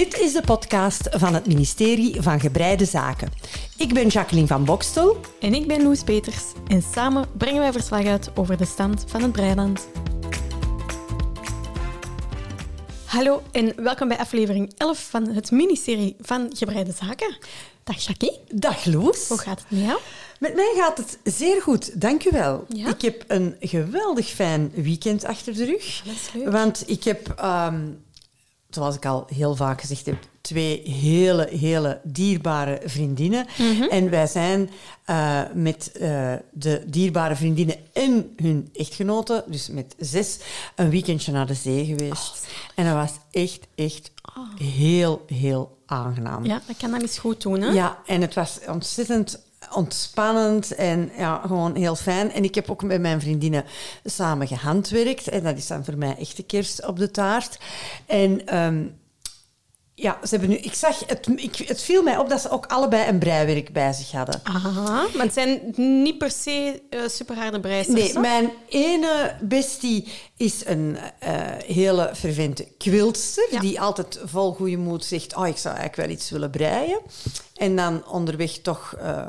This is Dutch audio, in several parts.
Dit is de podcast van het ministerie van Gebreide Zaken. Ik ben Jacqueline van Bokstel. En ik ben Loes Peters. En samen brengen wij verslag uit over de stand van het Breiland. Hallo en welkom bij aflevering 11 van het ministerie van Gebreide Zaken. Dag Jackie. Dag Loes. Hoe gaat het met jou? Met mij gaat het zeer goed, dank u wel. Ja? Ik heb een geweldig fijn weekend achter de rug. Dat is leuk. Want ik heb, ehm, zoals ik al heel vaak gezegd heb, twee hele, hele dierbare vriendinnen. Mhm. En wij zijn eh, met eh, de dierbare vriendinnen en hun echtgenoten, dus met zes, een weekendje naar de zee geweest. en dat was echt, echt heel, heel aangenaam. Ja, dat kan dan eens goed doen, hè? Ja, en het was ontzettend ontspannend en ja, gewoon heel fijn. En ik heb ook met mijn vriendinnen samen gehandwerkt. En dat is dan voor mij echt de kerst op de taart. En ehm, ja, ze hebben nu... Ik zag... Het, ik, het viel mij op dat ze ook allebei een breiwerk bij zich hadden. Aha, maar het zijn niet per se uh, superharde breisters. Nee, mijn ene bestie is een eh, hele fervente quiltster, Ja. die altijd vol goede moed zegt, oh, ik zou eigenlijk wel iets willen breien. En dan onderweg toch... eh,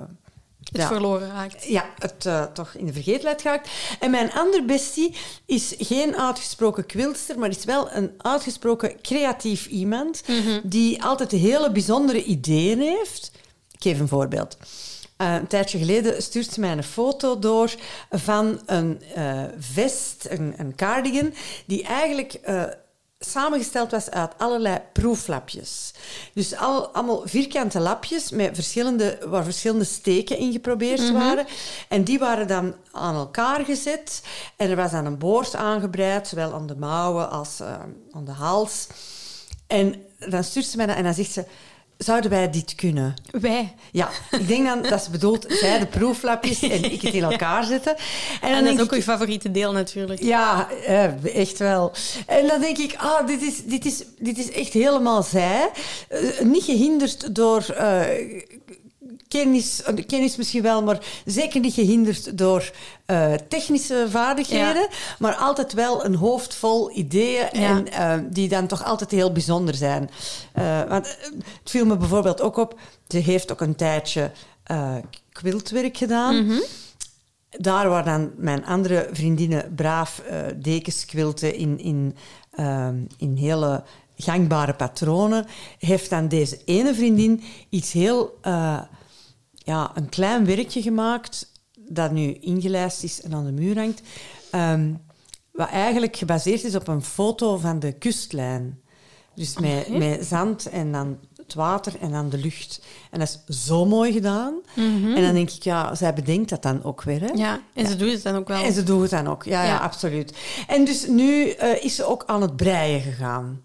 Het ja, verloren raakt. ja, het eh, toch in de vergetelheid geraakt. En mijn andere bestie is geen uitgesproken quiltster, maar is wel een uitgesproken creatief iemand die altijd hele bijzondere ideeën heeft. Ik geef een voorbeeld. Eh, een tijdje geleden stuurt ze mij een foto door van een eh, vest, een, een cardigan, die eigenlijk samengesteld was uit allerlei proeflapjes. Dus al, allemaal vierkante lapjes met verschillende, waar verschillende steken in geprobeerd waren. En die waren dan aan elkaar gezet. En er was dan een boord aangebreid, zowel aan de mouwen als eh, aan de hals. En dan stuurt ze mij dat en dan zegt ze... Zouden wij dit kunnen? Wij. Ja, ik denk dan dat ze bedoelt, zij de proeflapjes en ik het in elkaar zetten. En, dan dat is ook ik, uw favoriete deel natuurlijk. ja, eh, echt wel. En dan denk ik, ah, dit is, dit is, dit is echt helemaal zij. Eh, niet gehinderd door eh, kennis, eh, kennis misschien wel, maar zeker niet gehinderd door eh, technische vaardigheden, maar altijd wel een hoofd vol ideeën en eh, die dan toch altijd heel bijzonder zijn. Want het viel me bijvoorbeeld ook op, ze heeft ook een tijdje quiltwerk gedaan. Daar waar dan mijn andere vriendinnen braaf dekens quilten in, in, ehm, in hele gangbare patronen, heeft dan deze ene vriendin iets heel, ja, een klein werkje gemaakt dat nu ingelijst is en aan de muur hangt, ehm, wat eigenlijk gebaseerd is op een foto van de kustlijn. Dus met, met zand en dan het water en dan de lucht. En dat is zo mooi gedaan. En dan denk ik, ja, zij bedenkt dat dan ook weer. Hè? Ja, en ze doen het dan ook wel. En ze doet het dan ook, ja, ja. Ja. absoluut. En dus nu eh, is ze ook aan het breien gegaan.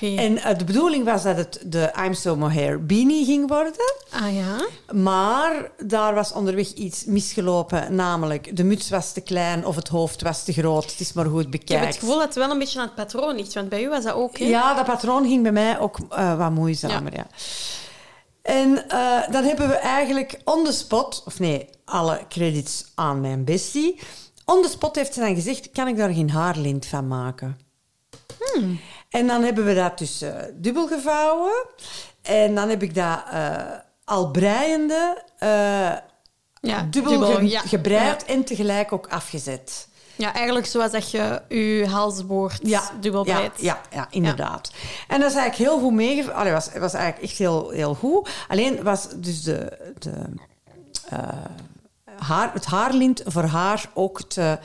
En eh, de bedoeling was dat het de I'm So Mohair beanie ging worden. Ah ja? Maar daar was onderweg iets misgelopen. Namelijk, de muts was te klein of het hoofd was te groot. Het is maar hoe het Ik heb bekijkt. het gevoel dat het wel een beetje aan het patroon ligt, want bij u was dat ook, hè? Ja, dat patroon ging bij mij ook eh, wat moeizamer, ja. En eh, dan hebben we eigenlijk on the spot, of nee, alle credits aan mijn bestie. On the spot heeft ze dan gezegd, kan ik daar geen haarlint van maken? Hmm. En dan hebben we dat dus eh, dubbel gevouwen. En dan heb ik dat eh, al breiende eh, Ja, dubbel, ge- ja. gebreid en tegelijk ook afgezet. Ja, eigenlijk zoals dat je je halsboord dubbel ja, breidt. ja, ja, inderdaad. En dat is eigenlijk heel goed meegevallen. Allee, was, was eigenlijk echt heel, heel goed. Alleen was dus de, de, haar, het haarlint voor haar ook te,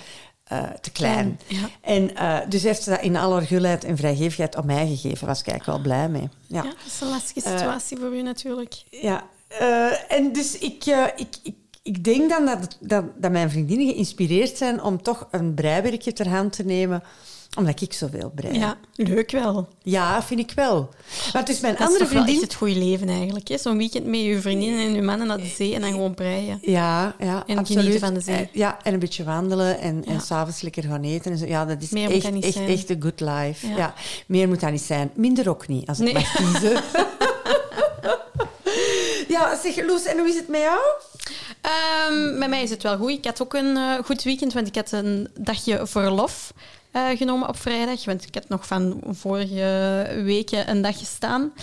eh, te klein. Ja. En eh, dus heeft ze dat in alle gulheid en vrijgevigheid aan mij gegeven. Daar was ik eigenlijk wel blij mee. Ja. Ja, dat is een lastige situatie voor u natuurlijk. Ja, eh, en dus ik, eh, ik, ik, ik denk dan dat, dat, dat mijn vriendinnen geïnspireerd zijn om toch een breiwerkje ter hand te nemen, omdat ik zoveel brei. Ja, leuk wel. Ja, vind ik wel. Maar dus mijn Dat is andere wel vriendin... echt het goede leven eigenlijk. hè? Zo'n weekend met je vriendinnen en je mannen naar de zee en dan gewoon breien. Ja, ja, En absoluut. genieten van de zee. Eh, Ja, en een beetje wandelen en, en s'avonds lekker gaan eten. En zo. Ja, dat is Meer moet echt, dat niet echt, zijn. echt een good life. Ja. Ja. Meer moet dat niet zijn. Minder ook niet, als ik Nee. mag kiezen. ja, zeg Loes, en hoe is het met jou? Met mij is het wel goed. Ik had ook een eh, goed weekend, want ik had een dagje verlof. Eh, genomen op vrijdag. Want ik had nog van vorige weken een dag gestaan.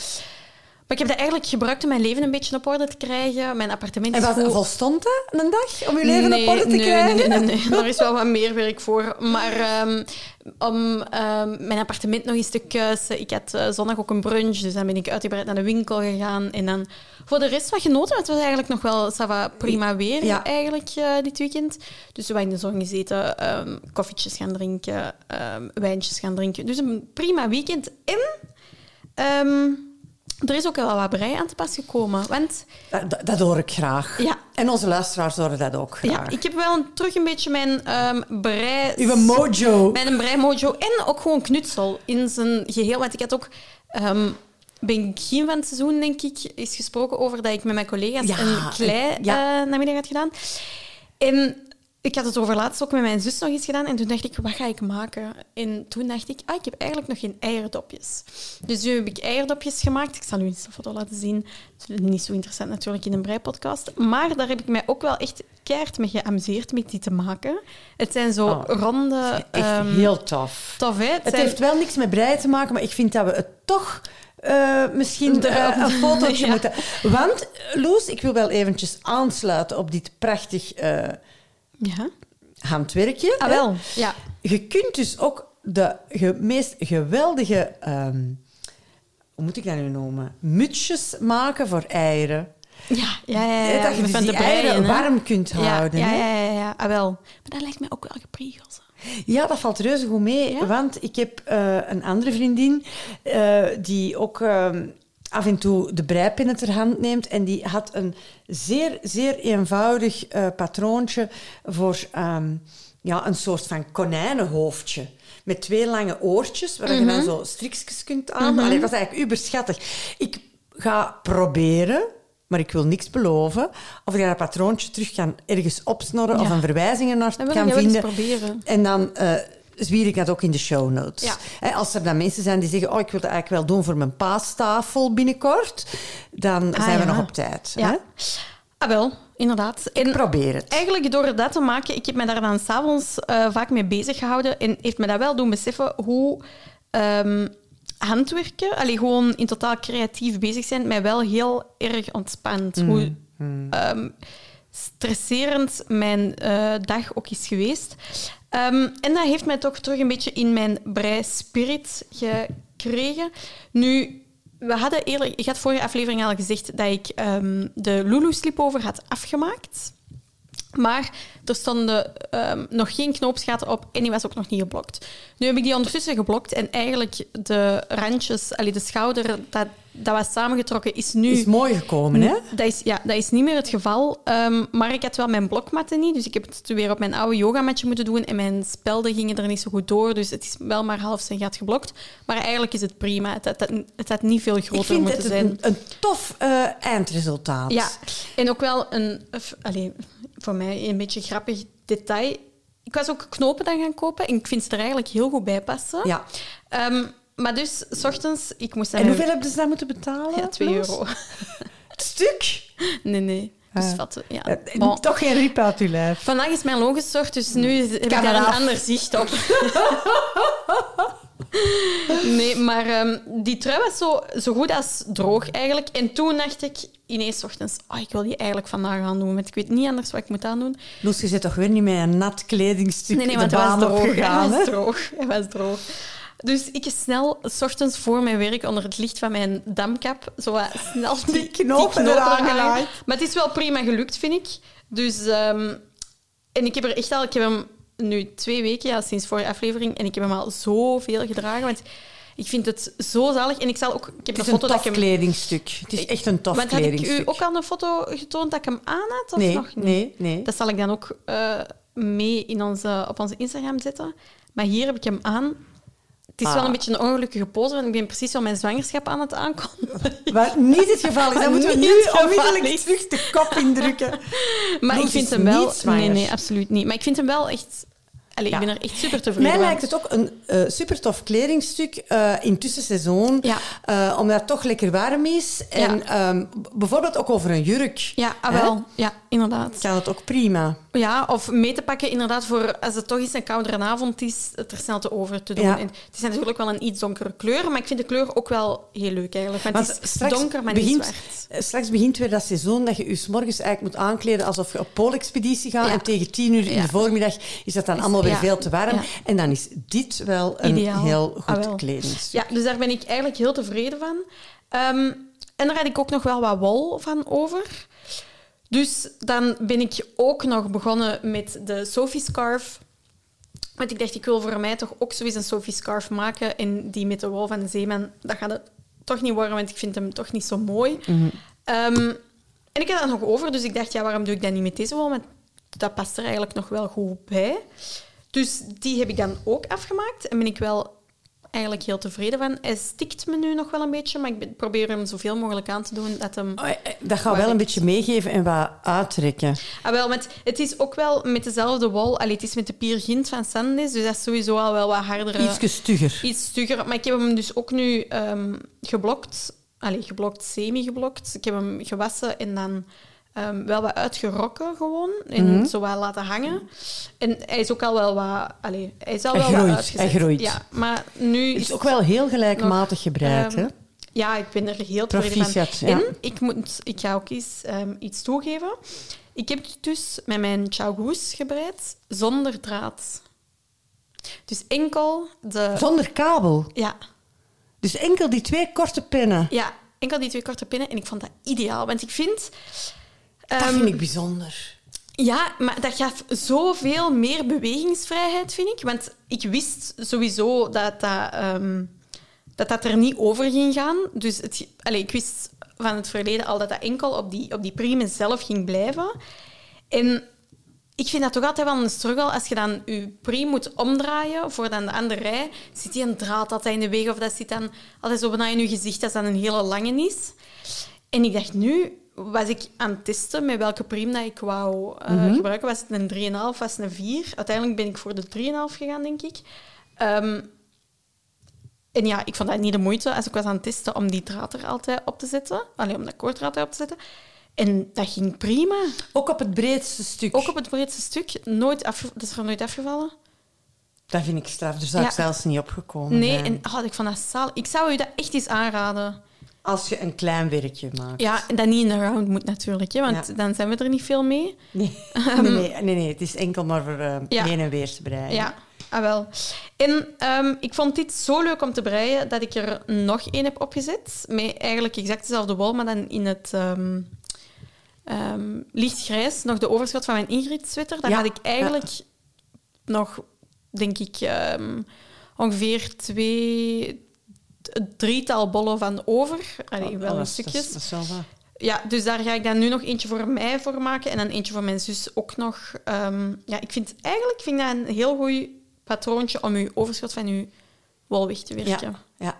Maar ik heb dat eigenlijk gebruikt om mijn leven een beetje op orde te krijgen. Mijn appartement En is wat goed. volstond dat, een dag, om je leven nee, op orde te nee, krijgen? Nee, nee, nee. Daar is wel wat meer werk voor. Maar ehm, om ehm, mijn appartement nog eens te kuisen. Ik had eh, zondag ook een brunch, dus dan ben ik uitgebreid naar de winkel gegaan. En dan voor de rest wat genoten. Het was eigenlijk nog wel ça va, prima weer Ja. eigenlijk eh, dit weekend. Dus we waren in de zon gezeten, ehm, koffietjes gaan drinken, wijntjes gaan drinken. Dus een prima weekend. En er is ook wel wat brei aan te pas gekomen. Want Dat, hoor ik graag. Ja. En onze luisteraars horen dat ook ja, graag. ik heb wel een- terug een beetje mijn ehm brei... Uw mojo. Mijn breimojo en ook gewoon knutsel in zijn geheel. Want ik had ook... ehm begin van het seizoen, denk ik, is gesproken over dat ik met mijn collega's Ja, een klei ja. eh, namiddag had gedaan. En ik had het over laatst ook met mijn zus nog eens gedaan. En toen dacht ik, wat ga ik maken? En toen dacht ik, ah, ik heb eigenlijk nog geen eierdopjes. Dus nu heb ik eierdopjes gemaakt. Ik zal u eens een foto laten zien. Het is niet zo interessant natuurlijk in een breipodcast. Maar daar heb ik mij ook wel echt keihard mee geamuseerd met die te maken. Het zijn zo Oh, ronde... Echt ehm, heel tof. Tof, hè? Het zijn- heeft wel niks met brei te maken, maar ik vind dat we het toch eh, misschien eh, een fotootje Ja. moeten... Want, Loes, ik wil wel eventjes aansluiten op dit prachtig eh, Ja. handwerkje. Ah, hè. wel. Ja. Je kunt dus ook de ge- meest geweldige... ehm, hoe moet ik dat nu noemen? Mutsjes maken voor eieren. Ja, ja, ja. ja, dat je dus van die breien, eieren warm kunt houden. Ja, ja, ja, ja. Ah, wel. Maar dat lijkt mij ook wel gepriegeld. Ja, dat valt reuze goed mee. Ja? Want ik heb eh, een andere vriendin eh, die ook ehm, af en toe de breipennen ter hand neemt. En die had een zeer, zeer eenvoudig eh, patroontje voor ehm, ja, een soort van konijnenhoofdje. Met twee lange oortjes, waar je dan zo strikjes kunt aan. Allee, dat was eigenlijk uberschattig. Ik ga proberen, maar ik wil niks beloven, of ik dat patroontje terug kan ergens opsnorren of een verwijzingen naar Dat wil kan vinden. proberen. En dan eh zwier ik dat ook in de show notes. Ja. Als er dan mensen zijn die zeggen, oh, ik wil dat eigenlijk wel doen voor mijn paastafel binnenkort, dan Ah, zijn we ja. nog op tijd. Ja. Ah, wel. Inderdaad. En Probeer het. eigenlijk door dat te maken, ik heb me daar dan s'avonds eh vaak mee bezig gehouden en heeft me dat wel doen beseffen hoe ehm, handwerken, allee, gewoon in totaal creatief bezig zijn, mij wel heel erg ontspant. Hoe ehm, stresserend mijn eh, dag ook is geweest. Ehm, en dat heeft mij toch terug een beetje in mijn brei-spirit gekregen. Nu, we hadden eerlijk, ik had vorige aflevering al gezegd dat ik ehm, de Lulu Slipover had afgemaakt. Maar er stonden ehm, nog geen knoopsgaten op en die was ook nog niet geblokt. Nu heb ik die ondertussen geblokt en eigenlijk de randjes, allee, de schouder, dat, dat was samengetrokken, is nu... Is mooi gekomen, hè? Dat is, ja, dat is niet meer het geval. Ehm, maar ik had wel mijn blokmatten niet. Dus ik heb het weer op mijn oude yogamatje moeten doen. En mijn spelden gingen er niet zo goed door. Dus het is wel maar half zijn gat geblokt. Maar eigenlijk is het prima. Het had, het had niet veel Ik groter vind moeten het zijn. een, een tof eh, eindresultaat. Ja, en ook wel een... Allee, voor mij een beetje grappig detail. Ik was ook knopen dan gaan kopen. En ik vind ze er eigenlijk heel goed bij passen. Ja. Ehm, maar dus, s ochtends... Ik moest En hoeveel hebben ze daar moeten betalen? Ja, 2 Loes? euro. Het stuk? Nee, nee. Dus Ah. Ja. Eh, Bon. Toch geen riep uit uw lijf. Vandaag is mijn loon gestort, dus nu heb ik daar een ander zicht op. nee, maar ehm, die trui was zo, zo goed als droog eigenlijk. En toen dacht ik ineens 's ochtends, oh, ik wil die eigenlijk vandaag gaan doen, want ik weet niet anders wat ik moet aandoen. Loes, je zit toch weer niet met een nat kledingstuk Nee, nee, de want hij was baan droog. opgegaan, Hij hè? was droog. Hij was droog. Dus ik snel, s ochtends voor mijn werk, onder het licht van mijn damkap, zo wat snel die, knopen eraan genaaid. Maar het is wel prima gelukt, vind ik. Dus, ehm, en ik heb er echt al, ik heb hem nu twee weken, ja, sinds vorige aflevering, en ik heb hem al zoveel gedragen, want ik vind het zo zalig. En ik zal ook, ik heb Het een is foto een dat tof ik hem... kledingstuk. Het is echt een tof Want had ik kledingstuk. u ook al een foto getoond dat ik hem aan had, of nee, nog niet? nee, nee. Dat zal ik dan ook eh, mee in onze, op onze Instagram zetten. Maar hier heb ik hem aan. Het is Ah. wel een beetje een ongelukkige pose, want ik ben precies zo mijn zwangerschap aan het aankomen. Wat niet het geval is, dan moeten we Niet nu onmiddellijk terug de kop indrukken. Maar ik vind hem wel... Nee, nee, absoluut niet. Maar ik vind hem wel echt allee, Ja. ik ben er echt super tevreden Mij lijkt het ook een eh super tof kledingstuk eh, in tussenseizoen. Ja. eh, omdat het toch lekker warm is. En ehm, bijvoorbeeld ook over een jurk. Ja, ah, wel. Ja, inderdaad. Kan het ook prima. Ja, of mee te pakken inderdaad voor als het toch eens een koudere avond is, het er snel te over te doen. Ja. En het is natuurlijk wel een iets donkere kleur, maar ik vind de kleur ook wel heel leuk eigenlijk. Want, Want het is donker, maar begint, niet zwart. Straks begint weer dat seizoen dat je je 's morgens eigenlijk moet aankleden alsof je op poolexpeditie gaat. En tegen tien uur in de voormiddag is dat dan allemaal ja. veel te warm. Ja. En dan is dit wel een Ideaal. heel goed Ah, wel. kledingstuk. Ja, dus daar ben ik eigenlijk heel tevreden van. Ehm, en daar had ik ook nog wel wat wol van over. Dus dan ben ik ook nog begonnen met de Sophie Scarf. Want ik dacht, ik wil voor mij toch ook zoiets een Sophie Scarf maken. En die met de wol van de zeeman, dat gaat het toch niet worden, want ik vind hem toch niet zo mooi. Ehm, en ik had dat nog over, dus ik dacht, ja, waarom doe ik dat niet met deze wol? Want dat past er eigenlijk nog wel goed bij. Dus die heb ik dan ook afgemaakt en ben ik wel eigenlijk heel tevreden van. Hij stikt me nu nog wel een beetje, maar ik probeer hem zoveel mogelijk aan te doen dat hem... Oh, eh, Dat gaat wel een beetje meegeven en wat uittrekken. Ah, wel, want het is ook wel met dezelfde wol. Allee, het is met de Piergint van Sandes, dus dat is sowieso al wel wat harder. Ietsje stugger. Iets stugger. Maar ik heb hem dus ook nu ehm, geblokt. Allee, geblokt, semi-geblokt. Ik heb hem gewassen en dan ehm, wel wat uitgerokken gewoon. En Mhm. zo wat laten hangen. En hij is ook al wel wat... Allee, hij is al Hij wel groeit, wat uitgezet. hij groeit. Ja, maar nu Het is ook wel heel gelijkmatig gebreid. Ehm, hè? Ja, ik ben er heel tevreden van. ja. En ik, moet, ik ga ook eens ehm, iets toegeven. Ik heb dus met mijn Chagoes gebreid zonder draad. Dus enkel de... Zonder kabel. Ja, Dus enkel die twee korte pennen. ja, enkel die twee korte pinnen. En ik vond dat ideaal. Want ik vind... Dat ehm, vind ik bijzonder. Ja, maar dat gaf zoveel meer bewegingsvrijheid, vind ik. Want ik wist sowieso dat dat, ehm, dat, dat er niet over ging gaan. Dus het, allee, ik wist van het verleden al dat dat enkel op die, op die prime zelf ging blijven. En ik vind dat toch altijd wel een struggle als je dan je priem moet omdraaien voor dan de andere rij. Zit die een draad altijd in de weg of dat zit dan altijd zo bijna in je gezicht als dat een hele lange is. En ik dacht nu, was ik aan het testen met welke priem dat ik wou eh, gebruiken. Was het een 3,5, was het een 4? Uiteindelijk ben ik voor de 3,5 gegaan, denk ik. Ehm, en ja, ik vond dat niet de moeite als ik was aan het testen om die draad er altijd op te zetten. Alleen om dat koorddraad erop te zetten. En dat ging prima. Ook op het breedste stuk. Ook op het breedste stuk. Nooit afge- dat is er nooit afgevallen. Dat vind ik straf. Daar zou Ja. ik zelfs niet opgekomen Nee, zijn. en oh, ik vond dat. Ik zou u dat echt eens aanraden. Als je een klein werkje maakt. Ja, en dat niet in de round moet natuurlijk, hè, want Ja. dan zijn we er niet veel mee. Nee. nee, nee, nee, nee, het is enkel maar voor eh Ja. heen en weer te breien. Ja, ah, wel. En ehm, ik vond dit zo leuk om te breien dat ik er nog één heb opgezet. Met eigenlijk exact dezelfde wol, maar dan in het ehm, ehm, lichtgrijs. Nog de overschot van mijn Ingrid-sweater. Daar Ja, had ik eigenlijk nog, denk ik, ongeveer twee... een drietal bollen van over. Allee, wel Oh, in dat is- stukjes. Dat is, dat is wel wat. Ja, dus daar ga ik dan nu nog eentje voor mij voor maken en dan eentje voor mijn zus ook nog. Ehm, ja, ik vind eigenlijk vind dat een heel goed patroontje om je overschot van je wol weg te werken. Ja, ja.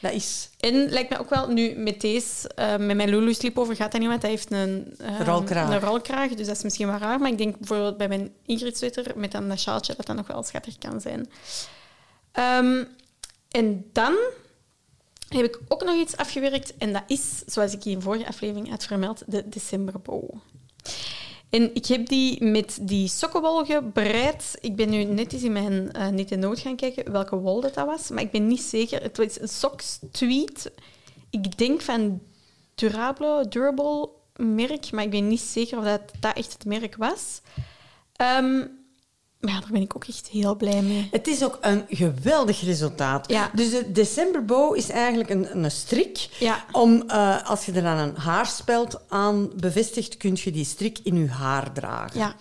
Dat is... En lijkt me ook wel, nu met deze, eh, met mijn Lulu Sleepover gaat dat niet, want hij heeft een, ehm, Rolkraag. een rolkraag, dus dat is misschien wel raar. Maar ik denk bijvoorbeeld bij mijn Ingrid sweater met dan dat sjaaltje, dat dat nog wel schattig kan zijn. Ehm, en dan heb ik ook nog iets afgewerkt. En dat is, zoals ik in de vorige aflevering had vermeld, de decemberbow. En ik heb die met die sokkenwol gebreid. Ik ben nu net eens in mijn eh nette noot gaan kijken welke wol dat, dat was. Maar ik ben niet zeker. Het was een socks tweed. Ik denk van Durable, Durable merk, maar ik ben niet zeker of dat, dat echt het merk was. Ehm, maar ja, daar ben ik ook echt heel blij mee. Het is ook een geweldig resultaat. Ja. Dus de decemberbow is eigenlijk een, een strik. Ja. Om, eh, als je er dan een haarspeld aan bevestigt, kun je die strik in je haar dragen. Ja,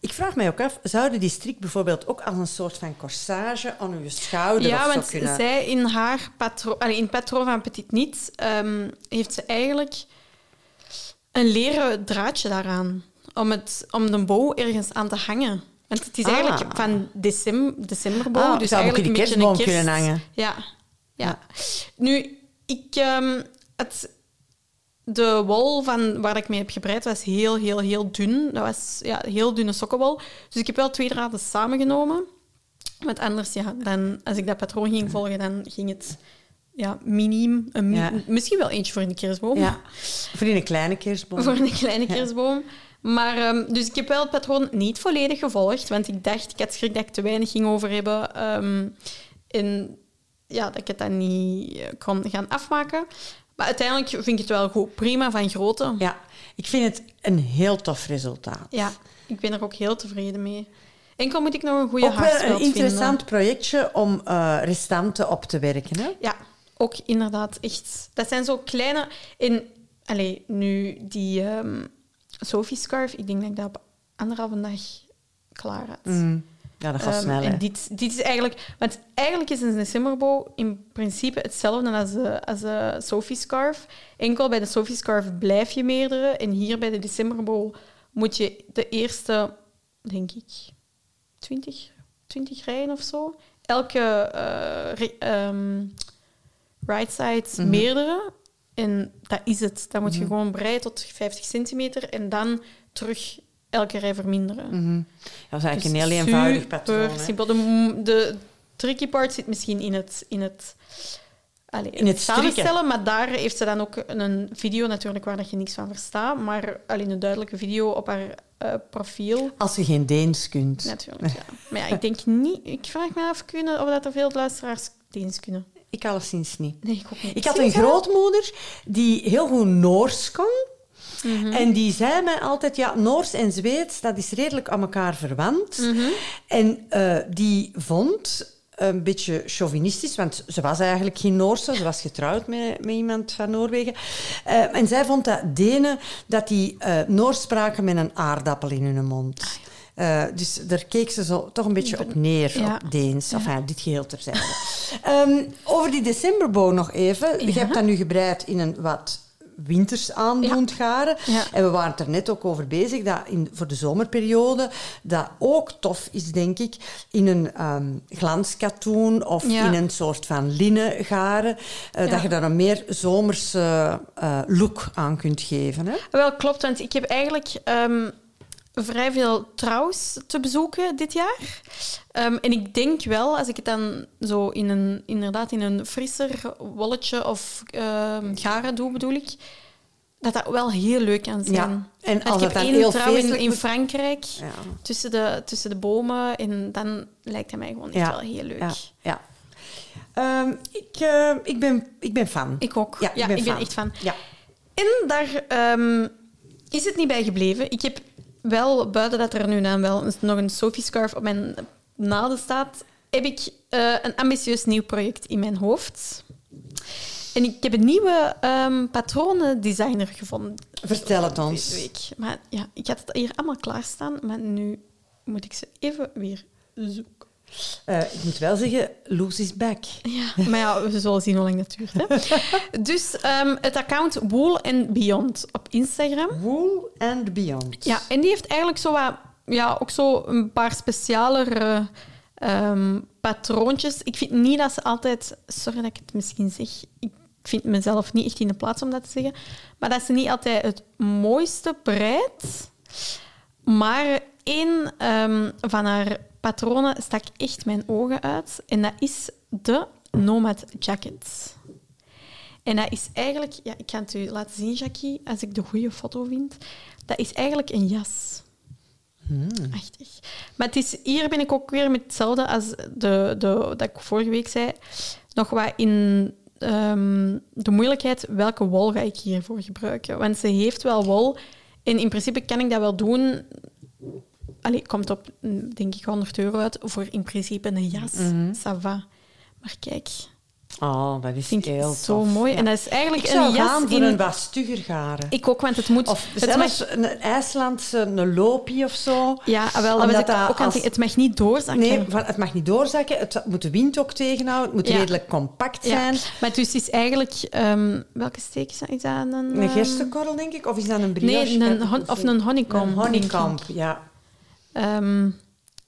Ik vraag mij ook af, zouden die strik bijvoorbeeld ook als een soort van corsage aan je schouder ja of want zo kunnen... zij in haar patroon, in patroon van Petit Niet, ehm, heeft ze eigenlijk een leren draadje daaraan. Om, het, om de bow ergens aan te hangen. Want het is Ah. eigenlijk van december, decemberbow. Ah, dus zou ook in eigenlijk de kerstboom kerst... kunnen hangen. Ja, ja. Ja. Nu, ik... ehm, het, de wol van waar ik mee heb gebreid was heel, heel, heel dun. Dat was ja, heel dunne sokkenwol. Dus ik heb wel twee draden samengenomen. Want anders, ja, dan, als ik dat patroon ging volgen, dan ging het ja, miniem. Een mi- Ja. Misschien wel eentje voor een kerstboom. Ja. Voor in een kleine kerstboom. Voor een kleine kerstboom. Maar, ehm, dus ik heb wel het patroon niet volledig gevolgd, want ik dacht, ik had schrik dat ik te weinig ging over hebben. ehm, en ja, dat ik het dan niet eh, kon gaan afmaken. Maar uiteindelijk vind ik het wel goed. Prima van grootte. Ja, ik vind het een heel tof resultaat. Ja, ik ben er ook heel tevreden mee. Enkel moet ik nog een goede Ook wel een interessant vinden. projectje om eh, restanten op te werken. Hè? Ja, ook inderdaad echt. Dat zijn zo kleine... In, allee, nu die ehm Sophie scarf, ik denk dat ik dat op anderhalve dag klaar had. Mm, ja, dat gaat Ehm, snel. hè. en dit, dit is eigenlijk... Want eigenlijk is een decemberbow in principe hetzelfde als de, als de Sophie scarf. Enkel bij de Sophie scarf blijf je meerdere. En hier bij de decemberbow moet je de eerste, denk ik, 20, 20 rijen of zo. Elke eh, ri- ehm, right side Mhm. meerdere. En dat is het. Dan moet je Mhm. gewoon breien tot 50 centimeter en dan terug elke rij verminderen. Mhm. Dat is eigenlijk Dus een heel eenvoudig patroon. simpel. De, de tricky part zit misschien in het, in het, allee, In het samenstellen, maar daar heeft ze dan ook een video natuurlijk waar dat je niks van verstaat, maar alleen een duidelijke video op haar eh, profiel. Als je geen Deens kunt. Natuurlijk, ja. Maar ja, ik denk niet... Ik vraag me af kunnen, of dat er veel luisteraars Deens kunnen. Ik alleszins niet. Nee, ik ook niet. Ik had een grootmoeder die heel goed Noors kon. Mhm. En die zei mij altijd, ja, Noors en Zweeds, dat is redelijk aan elkaar verwant. Mhm. En eh, die vond, een beetje chauvinistisch, want ze was eigenlijk geen Noorse, ze was getrouwd met, met iemand van Noorwegen. Eh, en zij vond dat Denen, dat die eh, Noors spraken met een aardappel in hun mond. Eh, dus daar keek ze zo toch een beetje op neer, Ja. op Deens. Enfin, dit geheel terzijde. Ehm, over die decemberbow nog even. Je hebt dat nu gebreid in een wat winters aandoend garen. En we waren het er net ook over bezig, dat in, voor de zomerperiode, dat ook tof is, denk ik, in een ehm glanskatoen of in een soort van linnen garen, eh, dat je daar een meer zomerse eh, look aan kunt geven. Hè? Wel, klopt, want ik heb eigenlijk ehm, vrij veel trouws te bezoeken dit jaar. Ehm, en ik denk wel, als ik het dan zo in een, inderdaad in een frisser wolletje of ehm, garen doe, bedoel ik, dat dat wel heel leuk kan zijn. Ja, en als ik heb dan één heel trouw in Frankrijk, Ja. tussen, de, tussen de bomen, en dan lijkt het mij gewoon echt Ja, wel heel leuk. Ja, ja. Ehm, ik, eh, ik, ben, ik ben fan. Ik ook. Ja, ik ben ik ben fan. echt fan. Ja. En daar is het niet bij gebleven. Ik heb wel, buiten dat er nu dan wel nog een Sophie scarf op mijn naden staat, heb ik eh, een ambitieus nieuw project in mijn hoofd. En ik heb een nieuwe ehm patronendesigner gevonden Vertel het deze ons. week. Maar ja, ik had het hier allemaal klaarstaan, maar nu moet ik ze even weer zoeken. Eh, ik moet wel zeggen, Loes is back. Ja, maar ja, we zullen zien hoe lang dat duurt. Hè. Dus ehm, het account Wool and Beyond op Instagram. Wool and Beyond. Ja, en die heeft eigenlijk zo wat, ja, ook zo een paar specialere ehm, patroontjes. Ik vind niet dat ze altijd, sorry dat ik het misschien zeg, ik vind mezelf niet echt in de plaats om dat te zeggen, maar dat ze niet altijd het mooiste breidt. Maar één ehm, van haar patronen stak echt mijn ogen uit. En dat is de Nomad Jacket. En dat is eigenlijk... Ja, ik ga het u laten zien, Jackie, als ik de goede foto vind. Dat is eigenlijk een jas. Echt, Maar het is, hier ben ik ook weer met hetzelfde als de, de, dat ik vorige week zei. Nog wat in ehm, de moeilijkheid, welke wol ga ik hiervoor gebruiken? Want ze heeft wel wol. En in principe kan ik dat wel doen. Allee, komt op, mm, denk ik, 100 euro uit voor in principe een jas. Ça va. Maar kijk, Oh, dat is vind ik heel zo tof. mooi. Ja. En dat is eigenlijk Ik zou een jas gaan voor in... een wat stugger garen. Ik ook, want het moet... Of het zelfs mag- een IJslandse een loopie of zo. ja, wel, dat Omdat dat ook het als- denken. Het mag niet doorzakken. Nee, van, het mag niet doorzakken. Het moet de wind ook tegenhouden. Het moet Ja. redelijk compact Ja, zijn. maar dus het is eigenlijk... ehm, welke steek is dat? Is dat een... Een ehm, gerstekorrel, denk ik. Of is dat een brioche? Nee, een of een honeycomb. Een honeycomb, ja. Ehm,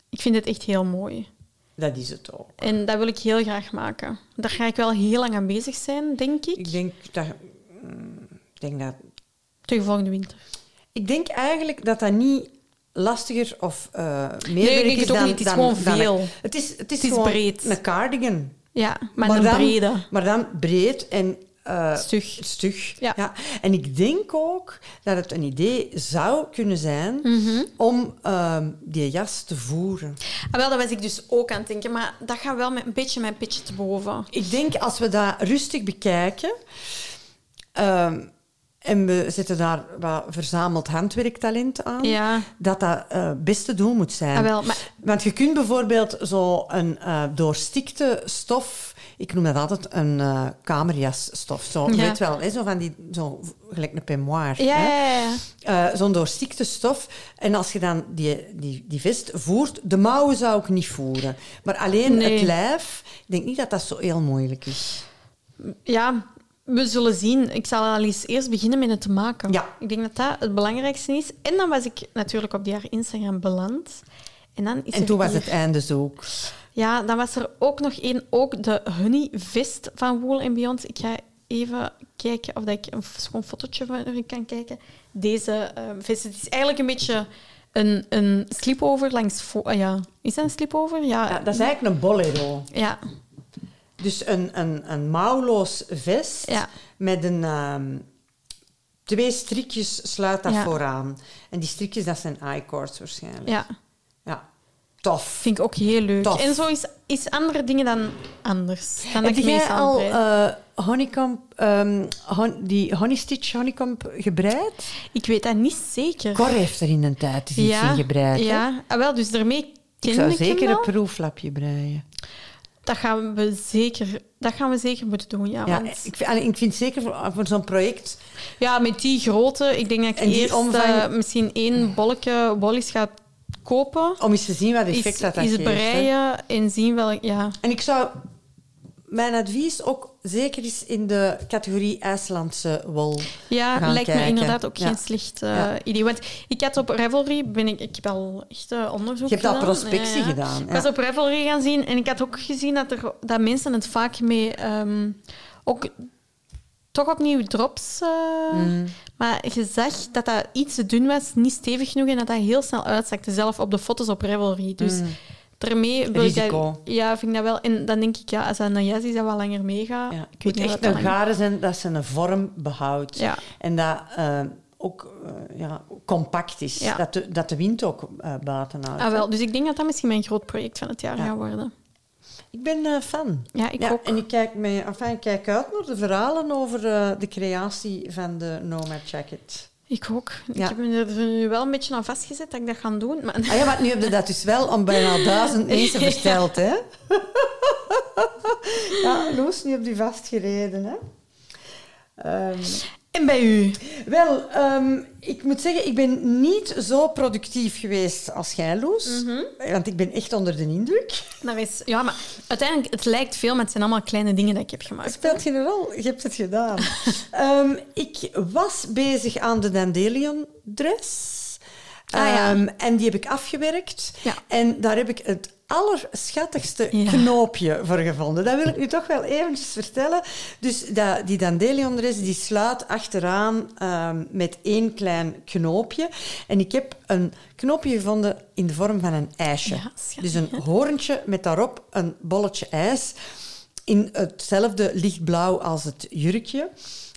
ik vind het echt heel mooi. Dat is het ook. En dat wil ik heel graag maken. Daar ga ik wel heel lang aan bezig zijn, denk ik. Ik denk dat, mm, ik denk dat Tegen volgende winter. Ik denk eigenlijk dat dat niet lastiger of eh meer Nee, werk is dan, niet. Het is dan- gewoon dan- veel. Het is, het is, breed. een cardigan. Ja, maar, dan, brede. Maar dan breed en eh, Stug. stug. Ja. En ik denk ook dat het een idee zou kunnen zijn Mhm. om ehm, die jas te voeren. Ah, wel, dat was ik dus ook aan het denken. Maar dat gaat wel met een beetje mijn pitje te boven. Ik denk als we dat rustig bekijken ehm, en we zetten daar wat verzameld handwerktalent aan, Ja. dat dat eh best te doen moet zijn. Ah, wel, maar Want je kunt bijvoorbeeld zo een eh, doorstikte stof, ik noem dat altijd een eh kamerjasstof, zo, Ja. weet wel, hè, zo van die, zo gelijk een peignoir. Ja, hè. ja, ja. Zo'n doorstikte stof. En als je dan die, die, die vest voert, de mouwen zou ik niet voeren. Maar alleen Nee. het lijf, ik denk niet dat dat zo heel moeilijk is. Ja, we zullen zien. Ik zal al eens eerst beginnen met het maken. Ja. Ik denk dat dat het belangrijkste is. En dan was ik natuurlijk op die haar Instagram beland. En, dan is En toen was hier- het einde zoek. Ja, dan was er ook nog één, ook de Honey Vest van Wool Beyond. Ik ga even kijken of dat ik een schoon fotootje van u kan kijken. Deze eh, vest, het is eigenlijk een beetje een, een sleepover langs... ah ja, is dat een sleepover? Ja. Ja, dat is eigenlijk een bolero. Ja, Dus een, een, een mouwloos vest Ja. met een... ehm, twee strikjes sluit dat Ja. vooraan. En die strikjes, dat zijn I-cords waarschijnlijk. ja, Ja. Tof. vind ik ook heel leuk. Tof. En zo is, is andere dingen dan anders. Dan Heb ik jij al eh honeycomb, ehm, hon- die honey-stitch honeycomb gebreid? Ik weet dat niet zeker. Cor heeft er in een tijd iets in gebreid. hè? Ja, ah, wel, dus daarmee ken Ik zou ik zeker een proeflapje breien. Dat gaan we zeker, dat gaan we zeker moeten doen, ja. Ja, want- ik, vind, ik vind zeker voor, voor zo'n project... Ja, met die grootte, ik denk dat ik eerst omvang- eh, misschien één bolletje wollies ga kopen. Om eens te zien wat effect Is, dat, dat is hè. breien en zien wel... Ja, En ik zou... Mijn advies ook zeker eens in de categorie IJslandse wol. ja lijkt me inderdaad ook Ja. geen slecht eh, Ja. idee. Want ik had op Ravelry... Ben ik, ik heb al echt eh, onderzoek Je hebt al gedaan. prospectie Ja, gedaan, Ik was op Ravelry gaan zien en ik had ook gezien dat, er, dat mensen het vaak mee... ehm, ook toch opnieuw drops... eh, Mm. Maar je zag dat dat iets te dun was, niet stevig genoeg en dat dat heel snel uitzakte. Zelf op de foto's op Ravelry. Dus daarmee... wil ik dat- Risico. ja, vind ik dat wel. En dan denk ik, ja, als dat een jas is dat wat langer meegaat... Ja. Ik Het moet echt een garen zijn dat ze een vorm behoudt. Ja. En dat eh, ook eh, ja, compact is. Ja. Dat, de, dat de wind ook eh, buiten houdt. Ah, wel. Dus ik denk dat dat misschien mijn groot project van het jaar Ja. gaat worden. Ik ben fan. Ja, ik ook. En ik kijk, mee, enfin, ik kijk uit naar de verhalen over de creatie van de Nomad Jacket. Ik ook. Ja. Ik heb me er nu wel een beetje aan vastgezet dat ik dat ga doen. Maar... Ah ja, want nu heb je dat dus wel om bijna duizend mensen verteld, hè? ja, Loes, nu heb je vastgereden, hè? Ehm, En bij u? wel, ehm, ik moet zeggen, ik ben niet zo productief geweest als jij, Loes. Want ik ben echt onder de indruk. Daar is... Ja, maar uiteindelijk, het lijkt veel, maar het zijn allemaal kleine dingen dat ik heb gemaakt. Speelt geen rol, je hebt het gedaan. Ehm, ik was bezig aan de Dandelion dress. Ah, ja. Ehm, en die heb ik afgewerkt. Ja. En daar heb ik het allerschattigste Ja. knoopje voor gevonden. Dat wil ik nu toch wel eventjes vertellen. Dus dat, die Dandelion dress die sluit achteraan ehm, met één klein knoopje. En ik heb een knoopje gevonden in de vorm van een ijsje. Ja, dus een hoorntje met daarop een bolletje ijs in hetzelfde lichtblauw als het jurkje.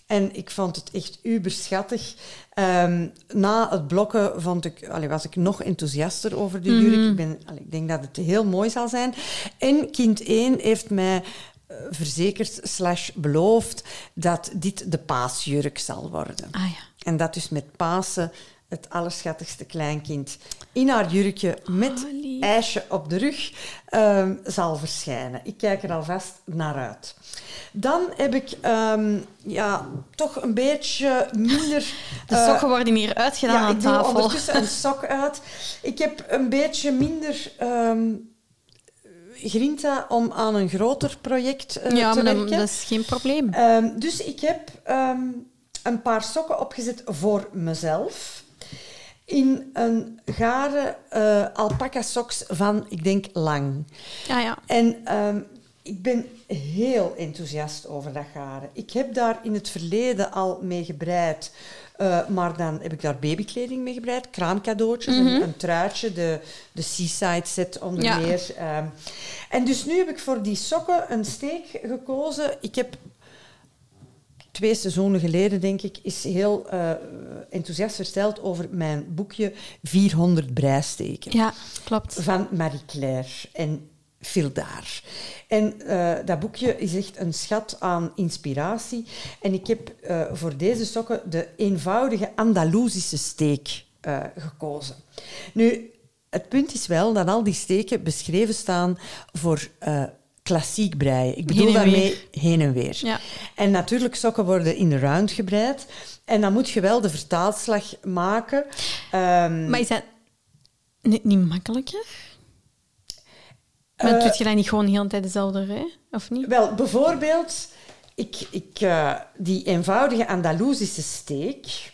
En ik vond het echt uberschattig. Ehm, na het blokken vond ik, allee, was ik nog enthousiaster over de jurk. Ik, ben, allee, ik denk dat het heel mooi zal zijn. En kind 1 heeft mij eh, verzekerd slash beloofd dat dit de paasjurk zal worden. Ah ja. En dat dus met Pasen het allerschattigste kleinkind in haar jurkje met Oh, ijsje op de rug ehm, zal verschijnen. Ik kijk er alvast naar uit. Dan heb ik ehm, ja, toch een beetje minder... De eh, sokken worden hier uitgedaan ja, aan ik doe tafel. ondertussen een sok uit. Ik heb een beetje minder ehm, grinta om aan een groter project eh, ja, te maar dat, werken. dat is geen probleem. Dus ik heb een paar sokken opgezet voor mezelf. In een garen eh alpaca socks van, ik denk, lang. Ja, ja. En ehm, ik ben heel enthousiast over dat garen. Ik heb daar in het verleden al mee gebreid. eh, maar dan heb ik daar babykleding mee gebreid, kraamcadeautjes, een, een truitje, de, de Seaside set onder Ja. meer. ehm. en dus nu heb ik voor die sokken een steek gekozen. Ik heb twee seizoenen geleden, denk ik, is heel eh, enthousiast verteld over mijn boekje 400 breisteken Ja, klopt. van Marie Claire en Fildaar. En eh, dat boekje is echt een schat aan inspiratie. En ik heb eh, voor deze sokken de eenvoudige Andalusische steek gekozen. Nu, het punt is wel dat al die steken beschreven staan voor klassiek breien. Ik bedoel Heen daarmee heen en weer. Ja. En natuurlijk, sokken worden in de round gebreid. En dan moet je wel de vertaalslag maken. Ehm, Maar is dat niet, niet makkelijker? Maar Eh, doet je dat niet gewoon de hele tijd dezelfde rij? Of niet? Wel, bijvoorbeeld, ik, ik, eh, die eenvoudige Andalusische steek,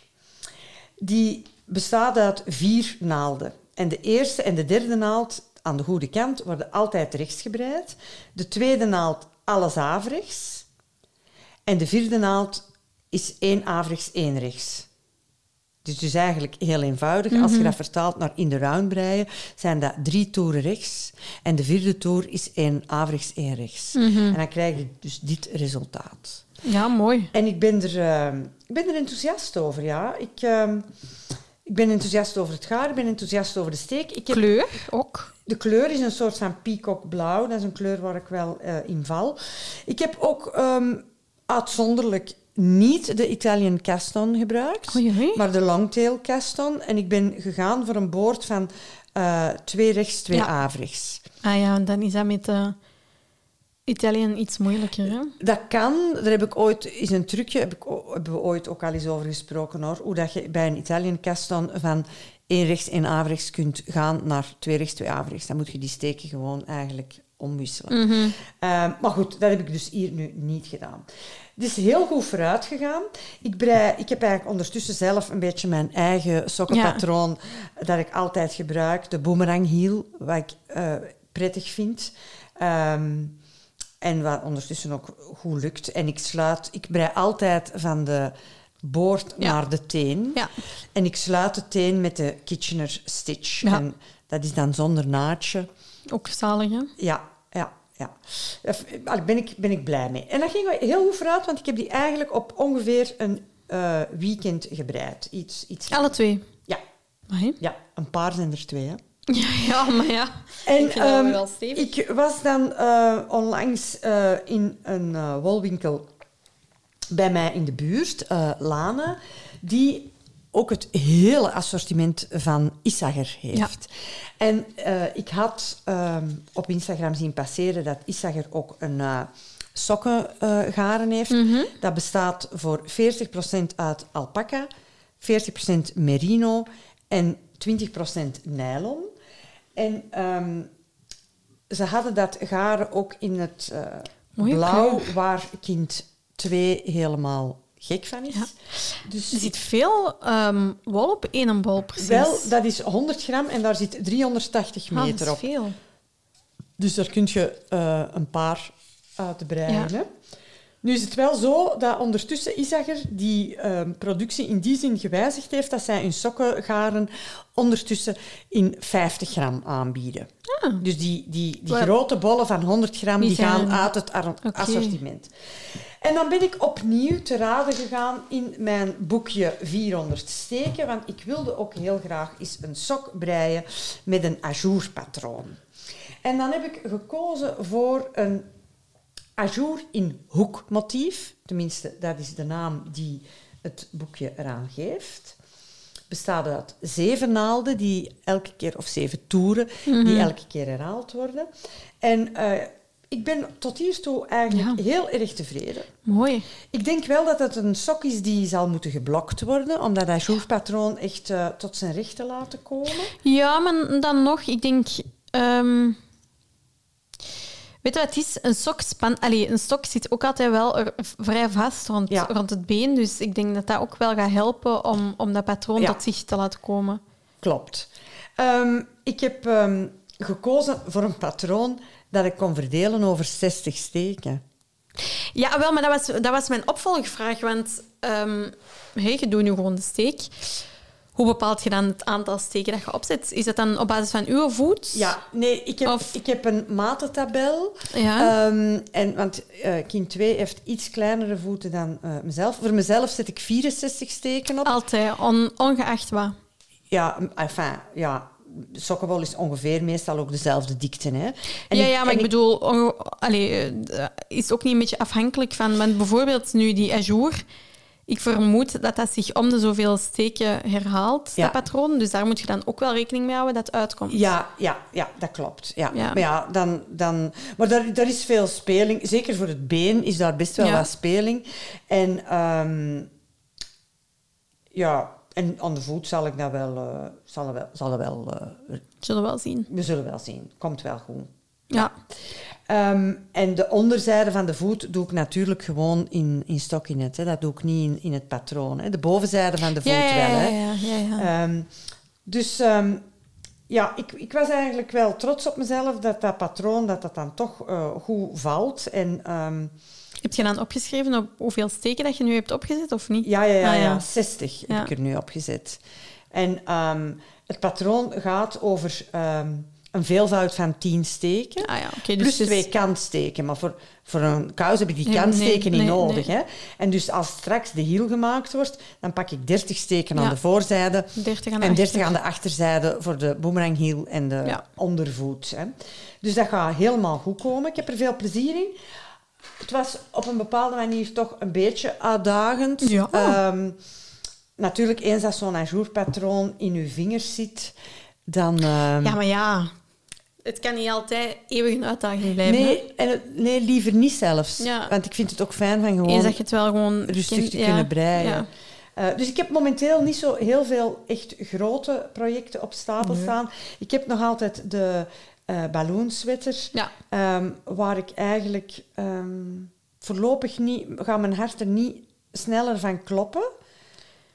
die bestaat uit vier naalden. En de eerste en de derde naald aan de goede kant worden altijd rechts gebreid. De tweede naald alles averechts. En de vierde naald is één averechts, één rechts. Dus, dus eigenlijk heel eenvoudig. Als je dat vertaalt naar in de round breien, zijn dat drie toeren rechts. En de vierde toer is één averechts, één rechts. En dan krijg je dus dit resultaat. Ja, mooi. En ik ben er, eh, ik ben er enthousiast over, ja. Ik, eh, ik ben enthousiast over het gaar, ik ben enthousiast over de steek. Ik heb Kleur ook. de kleur is een soort van peacockblauw. Dat is een kleur waar ik wel eh, in val. Ik heb ook ehm, uitzonderlijk niet de Italian Caston gebruikt, maar de Longtail Caston. En ik ben gegaan voor een boord van eh, twee rechts, twee Ja. averechts. Ah ja, dan is dat met de Italian iets moeilijker, hè? Dat kan, daar heb ik ooit, is een trucje, heb ik, hebben we ooit ook al eens over gesproken hoor. Hoe dat je bij een Italian Caston van één rechts, één averechts kunt gaan naar twee rechts, twee averechts. Dan moet je die steken gewoon eigenlijk omwisselen. Eh, maar goed, dat heb ik dus hier nu niet gedaan. Het is heel goed vooruit gegaan. Ik, brei, ik heb eigenlijk ondertussen zelf een beetje mijn eigen sokkenpatroon dat ik altijd gebruik. De boomerang heel, wat ik eh, prettig vind. Ehm, en wat ondertussen ook goed lukt. En ik sluit, ik brei altijd van de boord Ja. naar de teen. Ja. En ik sluit de teen met de Kitchener Stitch. Ja. En dat is dan zonder naadje. Ook zalig, hè? Ja, ja, ja. Daar ben ik, ben ik blij mee. En dat ging heel goed vooruit, want ik heb die eigenlijk op ongeveer een eh, weekend gebreid. Iets, iets, Alle twee. ja, ja, een paar zijn er twee. Hè. Ja, maar ja. En Ik ehm, wel ik was dan eh, onlangs eh, in een eh, wolwinkel bij mij in de buurt, Lana, die ook het hele assortiment van Issager heeft. En ik had ehm, op Instagram zien passeren dat Issager ook een sokkengaren heeft. Dat bestaat voor 40% uit alpaca, 40% merino en 20% nylon. En ehm, ze hadden dat garen ook in het eh, blauw, waar kind 2 helemaal gek van is. Ja. Dus Er zit veel ehm, wol op één bol, precies. wel, dat is 100 gram en daar zit 380 Ah, dat meter is op. veel. Dus daar kun je eh, een paar uitbreiden. Ja. Nu is het wel zo dat ondertussen Isager die ehm, productie in die zin gewijzigd heeft dat zij hun sokkengaren ondertussen in 50 gram aanbieden. Dus die, die, die grote bollen van 100 gram Die die gaan zijn- uit het assortiment. En dan ben ik opnieuw te raden gegaan in mijn boekje 400 steken, want ik wilde ook heel graag eens een sok breien met een ajourpatroon. En dan heb ik gekozen voor een ajour in hoekmotief. Tenminste, dat is de naam die het boekje eraan geeft. Bestaat uit zeven naalden die elke keer, of zeven toeren, die elke keer herhaald worden. En eh, ik ben tot hiertoe eigenlijk Ja. heel erg tevreden. Mooi. Ik denk wel dat het een sok is die zal moeten geblokt worden, om dat ajourpatroon echt eh, tot zijn recht te laten komen. Ja, maar dan nog, ik denk... ehm, weet je wat het is? Een sok, span, allee, een stok zit ook altijd wel er vrij vast rond, Ja. rond het been. Dus ik denk dat dat ook wel gaat helpen om, om dat patroon Ja. tot zich te laten komen. Klopt. Ehm, ik heb ehm, gekozen voor een patroon dat ik kon verdelen over 60 steken. Ja, wel, maar dat was, dat was mijn opvolgvraag. Want um, hey, je doet nu gewoon de steek. Hoe bepaalt je dan het aantal steken dat je opzet? Is dat dan op basis van uw voet? Ja, nee, ik heb, Of- ik heb een matentabel. Ja. Ehm, en, want eh, kind 2 heeft iets kleinere voeten dan eh, mezelf. Voor mezelf zet ik 64 steken op. Altijd, on- ongeacht wat. Ja, enfin, ja. Sokkenwol is ongeveer meestal ook dezelfde dikte. Hè? En ja, ja, maar ik, bedoel, allee, eh, is ook niet een beetje afhankelijk van... Want bijvoorbeeld nu die ajour... Ik vermoed dat dat zich om de zoveel steken herhaalt, Ja. dat patroon. Dus daar moet je dan ook wel rekening mee houden dat het uitkomt. Ja, ja, ja, dat klopt. Ja. Ja. Maar, ja, dan, dan, maar daar, daar is veel speling. Zeker voor het been is daar best wel Ja. wat speling. En ehm, ja, en aan de voet zal ik dat wel... eh, zal wel, zal wel eh, Zullen we wel zien. we zullen wel zien. Komt wel goed. Ja. Ehm, en de onderzijde van de voet doe ik natuurlijk gewoon in, in. Hè. Dat doe ik niet in, in het patroon. Hè. De bovenzijde van de voet Ja, wel. ja, Hè. ja, ja, ja. Ehm, dus ehm, ja, ik, ik was eigenlijk wel trots op mezelf dat dat patroon dat dat dan toch eh, goed valt. En Heb je dan opgeschreven op hoeveel steken dat je nu hebt opgezet, of niet? ja, ja, ja, Ah, ja. ja. 60 Ja. heb ik er nu op gezet. En het patroon gaat over een veelvoud van 10 steken. Ah ja, dus Plus is- twee kantsteken. Maar voor, voor een kous heb ik die kantsteken nee, niet nee, nodig. nee. Hè? En dus als straks de hiel gemaakt wordt, dan pak ik 30 steken aan de voorzijde 30 aan de en 30 achter. aan de achterzijde voor de boemeranghiel en de Ja. ondervoet. Hè? Dus dat gaat helemaal goed komen. Ik heb er veel plezier in. Het was op een bepaalde manier toch een beetje uitdagend. Ja. Ehm, natuurlijk, eens dat zo'n ajourpatroon in uw vingers zit, dan... ehm, Ja, maar ja. Het kan niet altijd eeuwig een uitdaging blijven. Nee, en het- nee, liever niet zelfs. Ja. Want ik vind het ook fijn van gewoon Eens dat je het wel gewoon... rustig te ja. kunnen breien. Ja. Eh, dus ik heb momenteel niet zo heel veel echt grote projecten op stapel Nee. staan. Ik heb nog altijd de eh balloonsweater, Ja. ehm, waar ik eigenlijk ehm, voorlopig niet... Gaat mijn hart er niet sneller van kloppen.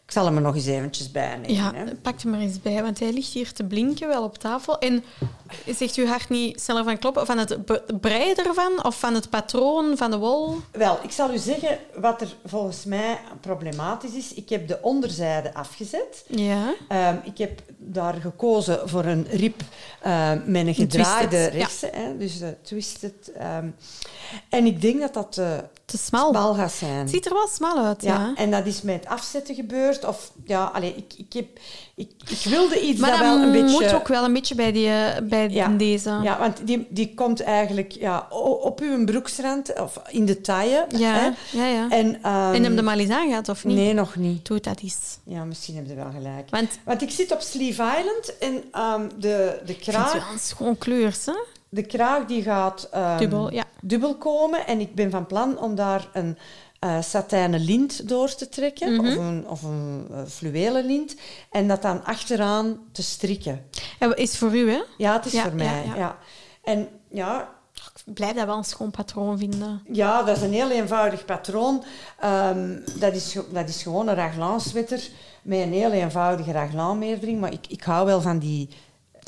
Ik zal hem er nog eens eventjes bij nemen. Ja, hè. pak hem er eens bij, want hij ligt hier te blinken wel op tafel. En zegt uw hart niet sneller van kloppen van het breien ervan of van het patroon van de wol? Wel, ik zal u zeggen wat er volgens mij problematisch is. Ik heb de onderzijde afgezet. Ja. Ehm, ik heb daar gekozen voor een rib eh, met een gedraaide ja. rechtse, hè, dus de twisted. ehm. en ik denk dat dat eh Te smal. smal gaat zijn. Het ziet er wel smal uit, ja. ja, en dat is met het afzetten gebeurd. Of ja, allee, ik, ik, heb, ik, ik wilde iets Maar dat wel een beetje. moet ook wel een beetje bij, die, eh, bij Ja. deze. Ja, want die, die komt eigenlijk ja, op uw broeksrand of in de taille. Ja, Hè. ja, ja. En, ehm, En hem de mal eens aangehad, of niet? Nee, nog niet. Doe dat eens. Ja, misschien heb je wel gelijk. Want Want ik zit op Sleeve Island en ehm, de, de vind het kraag... wel een schoon kleur, hè? De kraag die gaat ehm, Dubbel, ja. dubbel komen. En ik ben van plan om daar een eh satijnen lint door te trekken. Mhm. Of een, of een eh, fluwelen lint. En dat dan achteraan te strikken. Ja, Is voor u, hè? Ja, het is Ja, voor mij. ja. Ja, En ja, Ik blijf dat wel een schoon patroon vinden. ja, dat is een heel eenvoudig patroon. Ehm, dat, is, dat is gewoon een raglan-sweater met een heel eenvoudige raglanmeerdering. Maar ik, ik hou wel van die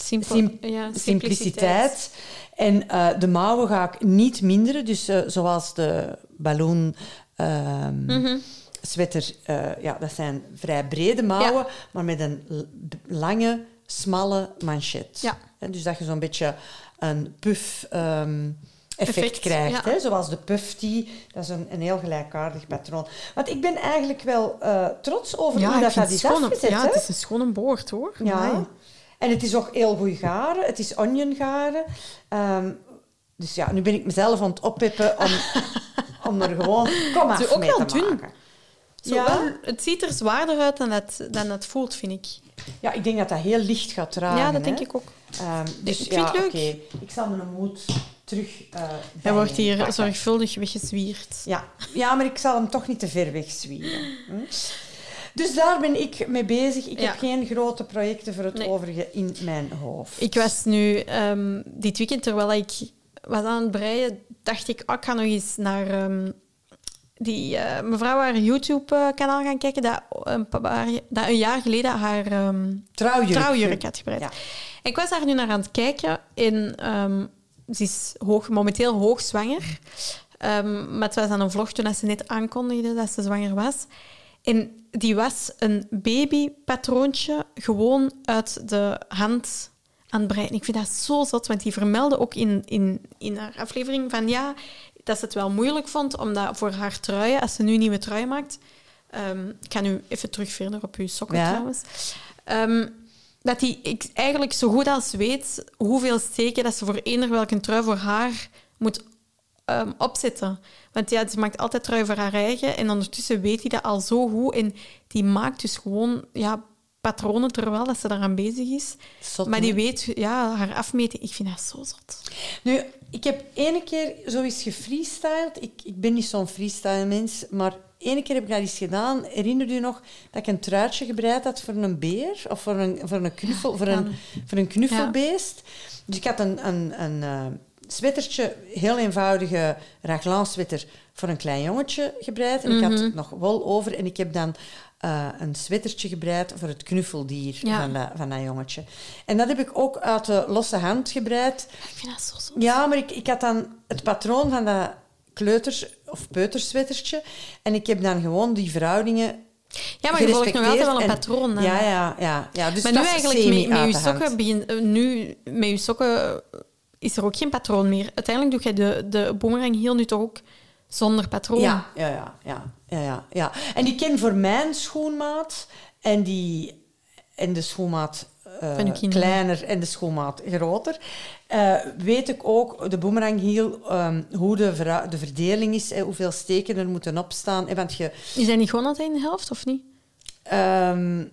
Simpel, Sim- ja, simpliciteit. En eh, de mouwen ga ik niet minderen. Dus zoals de Mhm. sweater, eh, ja, dat zijn vrij brede mouwen, maar met een lange, smalle manchet. Ja. Dus dat je zo'n beetje een puff ehm, effect, Effect, krijgt. ja. Hè? Zoals de puff dat is een, een heel gelijkaardig patroon. Want ik ben eigenlijk wel eh, trots over hoe dat, dat is schoon- afgezet. Ja, hè? het is een schone boord, hoor. Ja. En het is ook heel goed garen. Het is onion garen. Ehm, dus ja, nu ben ik mezelf aan het oppippen om, om er gewoon kom af Het ook mee wel te dun. maken. Zo Ja. wel, het ziet er zwaarder uit dan dat, dan dat voelt, vind ik. Ja, ik denk dat dat heel licht gaat dragen. ja, dat denk hè. ik ook. Ehm, dus Ik ja, vind het leuk. Ik zal mijn moed terug eh Hij wordt hier zorgvuldig weggezwierd. Ja. ja, maar ik zal hem toch niet te ver wegzwieren. Hm? Dus daar ben ik mee bezig. Ik Ja. heb geen grote projecten voor het Nee. overige in mijn hoofd. Ik was nu ehm, dit weekend, terwijl ik was aan het breien, dacht ik, oh, ik ga nog eens naar ehm, die eh, mevrouw haar YouTube-kanaal gaan kijken, dat een, paar, dat een jaar geleden haar ehm, Trouwjurk. trouwjurk had gebreid. Ja. Ik was daar nu naar aan het kijken. En, ehm, ze is hoog, momenteel hoogzwanger. Um, maar het was dan een vlog toen ze net aankondigde dat ze zwanger was. En die was een babypatroontje gewoon uit de hand aan. Ik vind dat zo zot, want die vermeldde ook in, in, in haar aflevering van ja, dat ze het wel moeilijk vond, omdat voor haar truien, als ze nu nieuwe trui maakt... Um, ik ga nu even terug verder op uw sokken trouwens. Um, dat hij eigenlijk zo goed als weet hoeveel steken dat ze voor eender welke trui voor haar moet um, opzetten. Want ja, ze maakt altijd trui voor haar eigen en ondertussen weet hij dat al zo goed. En die maakt dus gewoon ja, patronen terwijl dat ze daaraan bezig is. maar die weet ja, haar afmeten. Ik vind dat zo zot. Nu, ik heb ene keer zoiets gefreestyled. Ik, ik ben niet zo'n freestyle mens, maar ene keer heb ik dat eens gedaan. Herinner je nog dat ik een truitje gebreid had voor een beer? Of voor een, voor een, knuffel, voor een, voor een knuffelbeest? Dus ik had een, een, een uh, sweatertje, heel eenvoudige raglan-sweater voor een klein jongetje gebreid. En ik had mhm. nog wol over en ik heb dan uh, een sweatertje gebreid voor het knuffeldier van, dat, van dat jongetje. En dat heb ik ook uit de losse hand gebreid. Ik vind dat zo zo. Ja, maar ik, ik had dan het patroon van dat kleuters- of peuterswetertje. En ik heb dan gewoon die verhoudingen ja, maar je volgt nog altijd wel een patroon. Ja, ja, ja, ja. Dus maar nu eigenlijk met, met, je sokken begin, eh, nu met je sokken is er ook geen patroon meer. Uiteindelijk doe je de, de boomerang heel nu toch ook zonder patroon. Ja, ja, ja, ja, ja, ja, ja. En die ken voor mijn schoenmaat en, die, en de schoenmaat uh, kleiner en de schoenmaat groter. Uh, weet ik ook, de boomerang heel, um, hoe de, de verdeling is, en hoeveel steken er moeten opstaan. Want je, is dat niet gewoon altijd in de helft, of niet? Um,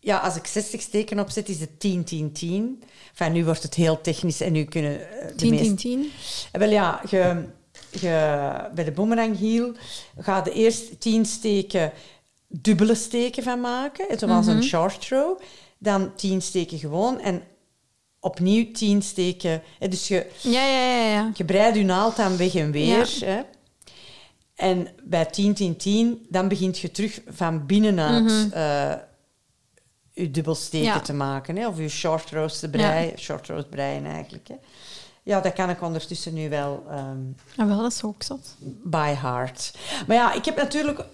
ja, als ik 60 steken opzet, is het 10, 10, 10. Enfin, nu wordt het heel technisch en nu kunnen... Uh, 10, meest... 10, 10? Wel ja, je, je, bij de boomerang heel ga de eerste 10 steken dubbele steken van maken, zoals mm -hmm. een short throw. Dan 10 steken gewoon en opnieuw tien steken. Dus je, ja, ja, ja, ja. je breidt je naald dan weg en weer. Hè. En bij 10, 10, 10, dan begint je terug van binnenuit mm -hmm. uh, je dubbelsteken te maken. Hè, of je short roast te breien. Short roast breien eigenlijk. Hè. Ja, dat kan ik ondertussen nu wel... Um, ah, wel, dat is ook zat. By heart. Maar ja, ik heb natuurlijk,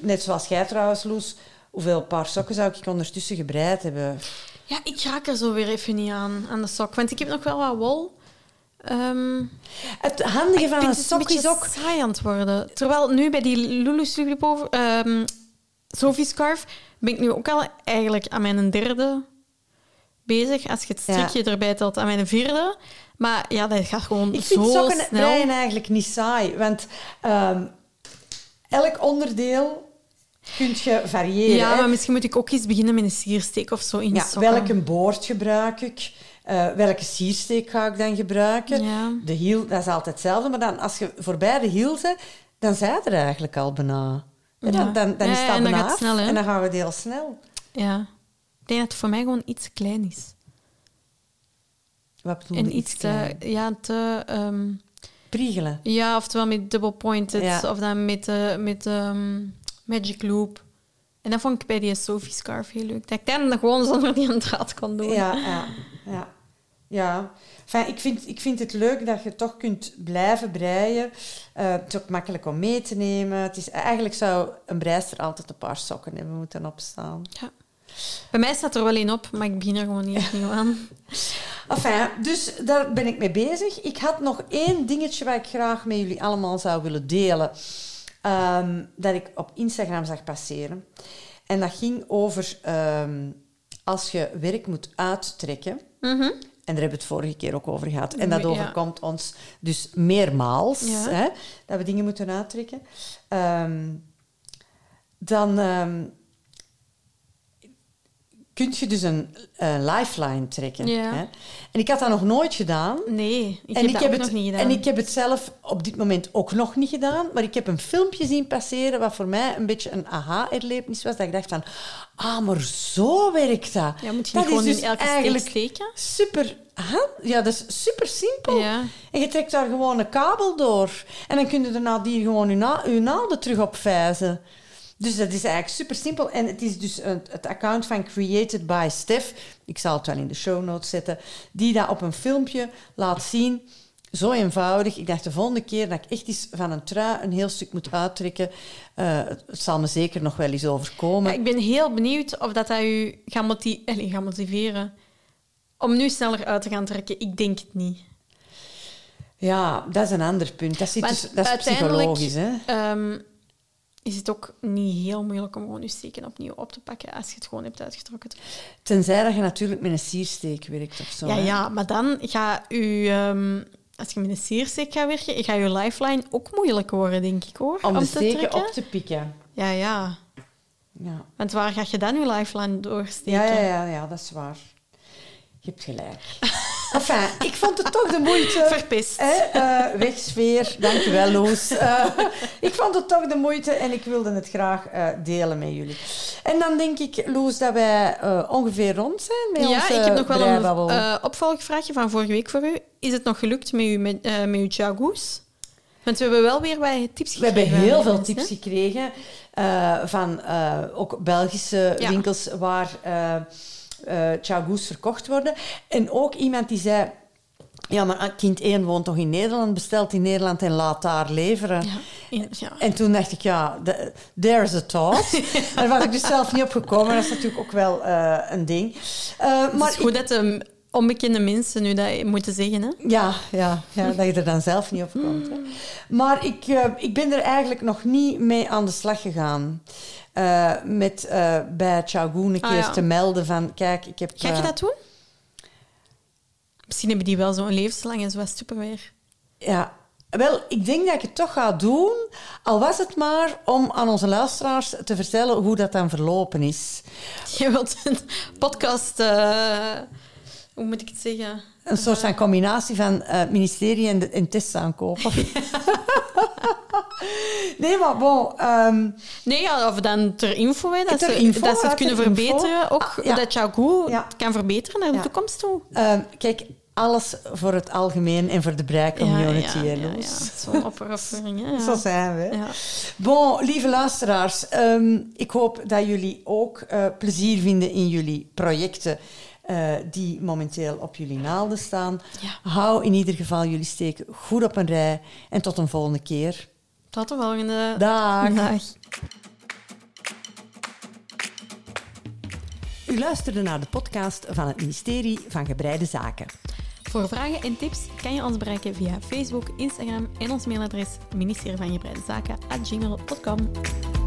net zoals jij trouwens, Loes, hoeveel paar sokken zou ik ondertussen gebreid hebben? Ja, ik raak er zo weer even niet aan, aan de sok. Want ik heb nog wel wat wol. Um, het handige van een sok is ook... saai aan het worden. Terwijl nu bij die Lulu um, ehm, Sophie Scarf ben ik nu ook al eigenlijk aan mijn derde bezig. Als je het strikje ja. erbij telt, aan mijn vierde. Maar ja, dat gaat gewoon ik zo snel. Ik vind sokken eigenlijk niet saai. Want um, elk onderdeel kun je variëren. Ja, maar misschien moet ik ook eens beginnen met een siersteek of zo in ja, sokken. Welke boord gebruik ik? Uh, welke siersteek ga ik dan gebruiken? Ja. De hiel, dat is altijd hetzelfde. Maar dan, als je voorbij de hiel bent, dan zijn er eigenlijk al bijna. Ja. Dan, dan, dan Ja, is ja, dat en dan snel? En dan gaan we heel snel. Ja. Ik denk dat het voor mij gewoon iets klein is. Wat bedoel je? En iets te... Ja, te... ehm, Priegelen. ja, oftewel met double pointed. Ja. Of dan met, de met ehm, magic loop. En dat vond ik bij die Sophie scarf heel leuk. Dat ik dan gewoon zonder die een draad kon doen. Ja, ja, ja. ja. Enfin, ik, vind, ik vind het leuk dat je toch kunt blijven breien. Eh, het is ook makkelijk om mee te nemen. Het is, eigenlijk zou een breister altijd een paar sokken hebben moeten opstaan. Ja. Bij mij staat er wel één op, maar ik begin er gewoon niet opnieuw aan. Enfin, dus daar ben ik mee bezig. Ik had nog één dingetje wat ik graag met jullie allemaal zou willen delen. ehm, dat ik op Instagram zag passeren. En dat ging over ehm, als je werk moet uittrekken. Mhm. En daar hebben we het vorige keer ook over gehad. En dat Ja. overkomt ons dus meermaals, Ja. hè, dat we dingen moeten uittrekken. Ehm, dan kun je dus een lifeline trekken. Ja. Hè. En ik had dat nog nooit gedaan. Nee, ik en heb ik dat heb het, nog niet gedaan. En ik heb het zelf op dit moment ook nog niet gedaan. Maar ik heb een filmpje zien passeren wat voor mij een beetje een aha-erlevenis was. Dat ik dacht van, ah, maar zo werkt dat. ja, moet je dat gewoon is dus in elke eigenlijk steken? super Ja, dat is super simpel. Ja. En je trekt daar gewoon een kabel door. En dan kun je daarna die gewoon je, na je naalden terug opvijzen. Dus dat is eigenlijk super simpel. En het is dus het, het account van Created by Steph. Ik zal het wel in de show notes zetten. Die dat op een filmpje laat zien. Zo eenvoudig. Ik dacht de volgende keer dat ik echt eens van een trui een heel stuk moet uittrekken. eh, het zal me zeker nog wel eens overkomen. Ja, ik ben heel benieuwd of dat, dat u gaat, allee, gaat motiveren om nu sneller uit te gaan trekken. Ik denk het niet. Ja, dat is een ander punt. Dat, zit dus, dat is psychologisch, hè? ehm, is het ook niet heel moeilijk om gewoon je steken opnieuw op te pakken als je het gewoon hebt uitgetrokken. Tenzij dat je natuurlijk met een siersteek werkt of zo. Ja, hè. ja, maar dan ga u, ehm, als je met een siersteek gaat werken, gaat je lifeline ook moeilijk worden, denk ik hoor. Om de te steken trekken. op te pikken. Ja, ja. Ja. Want waar ga je dan je lifeline doorsteken? Ja, ja, ja, ja, dat is waar. Je hebt gelijk. Enfin, ik vond het toch de moeite. Verpest. Hè, eh, weg sfeer, dankjewel Loes. Eh, ik vond het toch de moeite en ik wilde het graag eh, delen met jullie. En dan denk ik, Loes, dat wij ongeveer rond zijn met ja, onze ik heb nog wel een opvolgvraagje van vorige week voor u. Is het nog gelukt met uw, met, met uw? Want we hebben wel weer bij tips We gekregen. hebben heel veel tips hè? gekregen van ook Belgische Ja. winkels waar Chagoes verkocht worden. En ook iemand die zei... Ja, maar kind 1 woont toch in Nederland, bestelt in Nederland en laat daar leveren. Ja, ja. En toen dacht ik, ja, the- there's a thought. Daar was ik dus zelf niet op gekomen. Dat is natuurlijk ook wel eh, een ding. Eh, Maar het is goed dat de onbekende mensen nu dat moeten zeggen. Hè? Ja, ja, ja, dat je er dan zelf niet op komt. Hè. Maar ik, eh, ik ben er eigenlijk nog niet mee aan de slag gegaan. Eh, met eh, bij Chagoon een Ah, keer ja. te melden van... Kijk, ik heb... Ga je dat doen? Misschien hebben die wel zo'n levenslang en zoals Tupperware. Ja, wel, ik denk dat ik het toch ga doen. Al was het maar om aan onze luisteraars te vertellen hoe dat dan verlopen is. Je wilt een podcast... eh, hoe moet ik het zeggen? Een soort van combinatie van eh, ministerie en, de, en tests aankopen. nee, maar bon... ehm, Nee, ja, of dan ter info, hè, dat, Ter ze, info, dat ze ja, het kunnen info. verbeteren. Ook Ah, ja. dat Chago Ja. kan verbeteren naar de Ja. toekomst toe. Ehm, kijk, alles voor het algemeen en voor de brei-community, ja, ja, Loes. ja. Zo'n opoffering. Ja. Zo zijn we. Ja. Bon, lieve luisteraars, ehm, ik hoop dat jullie ook eh, plezier vinden in jullie projecten eh, die momenteel op jullie naalden staan. Ja. Hou in ieder geval jullie steken goed op een rij en tot een volgende keer. Tot de volgende. Dag. Dag. U luisterde naar de podcast van het ministerie van Gebreide Zaken. Voor vragen en tips kan je ons bereiken via Facebook, Instagram en ons mailadres ministerie van Gebreide Zaken at.